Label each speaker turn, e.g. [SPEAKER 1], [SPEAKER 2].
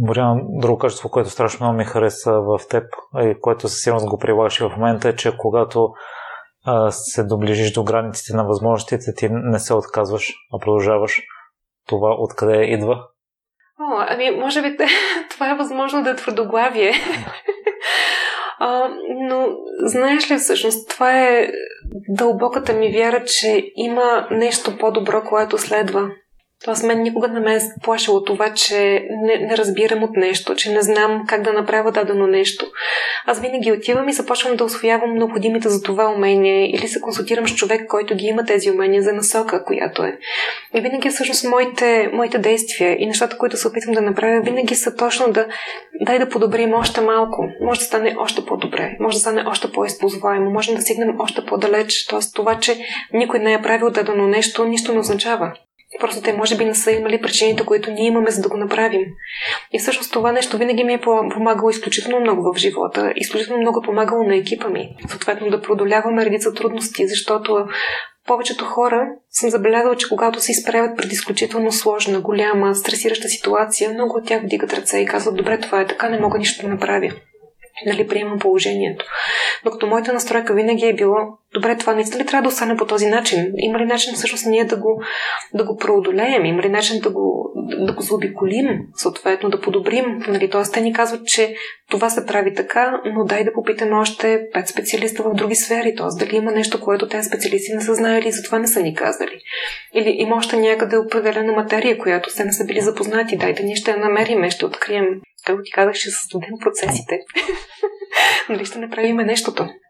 [SPEAKER 1] Боряна, друго качество, което страшно много ми хареса в теб, и което със сигурност го прилагаш и в момента, е, че когато а, се доближиш до границите на възможностите, ти не се отказваш, а продължаваш. Това откъде идва?
[SPEAKER 2] О, ами, може би това е възможно да е твърдоглавие. а, но знаеш ли всъщност, това е дълбоката ми вяра, че има нещо по-добро, което следва. Тоест, мен никога не ме е плашило това, че не, не разбирам от нещо, че не знам как да направя дадено нещо. Аз винаги отивам и започвам да освоявам необходимите за това умения или се консултирам с човек, който ги има тези умения за насока, която е. И винаги всъщност моите, моите действия и нещата, които се опитвам да направя, винаги са точно да дай да подобрим още малко. Може да стане още по-добре, може да стане още по-използваемо, може да стигнем още по-далеч. Тоест това, че никой не е правил дадено нещо, нищо не означава. Просто те може би не са имали причините, които ние имаме, за да го направим. И всъщност това нещо винаги ми е помагало изключително много в живота. Изключително много е помагало на екипа ми. Съответно да преодоляваме редица трудности, защото повечето хора съм забелязала, че когато се изправят пред изключително сложна, голяма, стресираща ситуация, много от тях вдигат ръце и казват, добре, това е така, не мога нищо да направя нали, приемам положението. Докато моята настройка винаги е било, добре, това наистина ли трябва да остане по този начин? Има ли начин всъщност ние да го, да го преодолеем? Има ли начин да го, да го заобиколим, съответно да подобрим? Нали? Тоест, те ни казват, че това се прави така, но дай да попитаме още пет специалиста в други сфери. Тоест, дали има нещо, което тези специалисти не са знаели и затова не са ни казали. Или има още някъде определена материя, която те не са били запознати. Дайте, ние ще я намерим, ще открием както ти казах, ще създадем процесите. нали ще направим нещото.